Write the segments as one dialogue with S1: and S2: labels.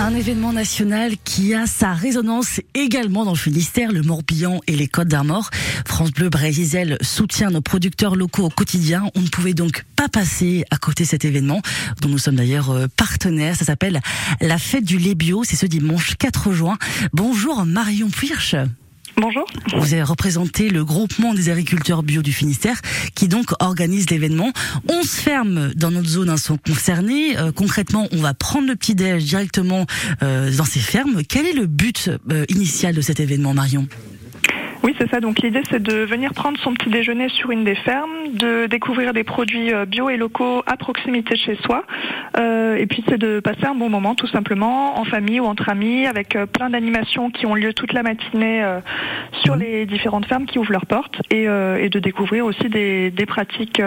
S1: Un événement national qui a sa résonance également dans le Finistère, le Morbihan et les Côtes d'Armor. France Bleu Brésil soutient nos producteurs locaux au quotidien. On ne pouvait donc pas passer à côté cet événement, dont nous sommes d'ailleurs euh, partenaires. Ça s'appelle la fête du lait bio. C'est ce dimanche 4 juin. Bonjour Marion Puirch.
S2: Bonjour.
S1: Vous avez représenté le groupement des agriculteurs bio du Finistère qui donc organise l'événement. 11 fermes dans notre zone hein, sont concernées. Euh, concrètement, on va prendre le petit-déj directement euh, dans ces fermes. Quel est le but euh, initial de cet événement, Marion?
S2: Oui, c'est ça. Donc l'idée, c'est de venir prendre son petit déjeuner sur une des fermes, de découvrir des produits bio et locaux à proximité de chez soi. Euh, et puis c'est de passer un bon moment, tout simplement, en famille ou entre amis, avec plein d'animations qui ont lieu toute la matinée euh, sur les différentes fermes qui ouvrent leurs portes, et, euh, et de découvrir aussi des, des pratiques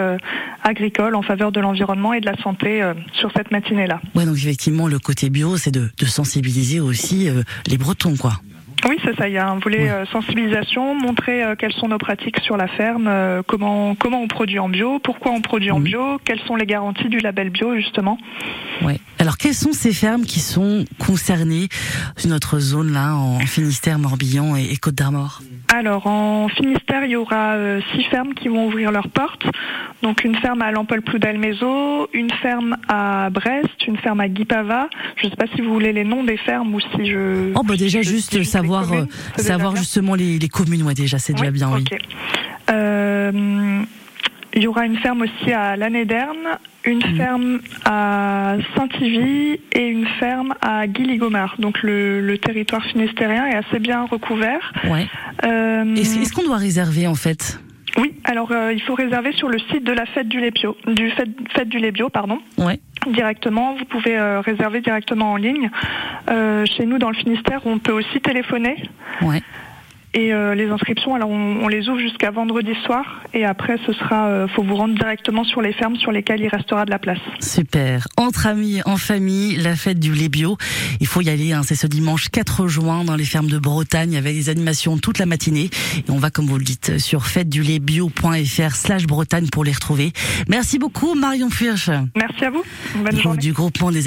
S2: agricoles en faveur de l'environnement et de la santé sur cette matinée-là.
S1: Ouais, donc effectivement, le côté bio, c'est de, de sensibiliser aussi les Bretons, quoi.
S2: Oui, c'est ça. Il y a un volet euh, sensibilisation, montrer euh, quelles sont nos pratiques sur la ferme, euh, comment comment on produit en bio, pourquoi on produit en bio, quelles sont les garanties du label bio justement.
S1: Ouais. Alors quelles sont ces fermes qui sont concernées sur notre zone là en Finistère, Morbihan et, Côte d'Armor?
S2: Alors en Finistère, il y aura six fermes qui vont ouvrir leurs portes. Donc une ferme à lampol Ploudalmézo, une ferme à Brest, une ferme à Guipava. Je ne sais pas si vous voulez les noms des fermes ou si je.
S1: Oh bah déjà juste savoir savoir, savoir justement les, les, communes, ouais, déjà, c'est déjà bien, oui.
S2: Euh, il y aura une ferme aussi à Lannéderne, une mm. ferme à Saint-Ivy et une ferme à Guiligomard. Donc le, le, territoire finistérien est assez bien recouvert.
S1: Ouais. Euh, Est-ce qu'on doit réserver en fait?
S2: Oui, alors euh, il faut réserver sur le site de la fête du lait bio, du fête, fête du lait bio, pardon.
S1: Ouais.
S2: Directement, vous pouvez euh, réserver directement en ligne. Euh, chez nous, dans le Finistère, on peut aussi téléphoner.
S1: Ouais.
S2: Et euh, les inscriptions, alors on, les ouvre jusqu'à vendredi soir. Et après, ce sera, euh, faut vous rendre directement sur les fermes sur lesquelles il restera de la place.
S1: Super. Entre amis, en famille, la fête du lait bio. Il faut y aller. Hein, c'est ce dimanche 4 juin dans les fermes de Bretagne avec des animations toute la matinée. Et on va, comme vous le dites, sur fêteduletbio.fr slash Bretagne pour les retrouver. Merci beaucoup, Marion Furch.
S2: Merci à vous. Bonne journée.
S1: Du groupement des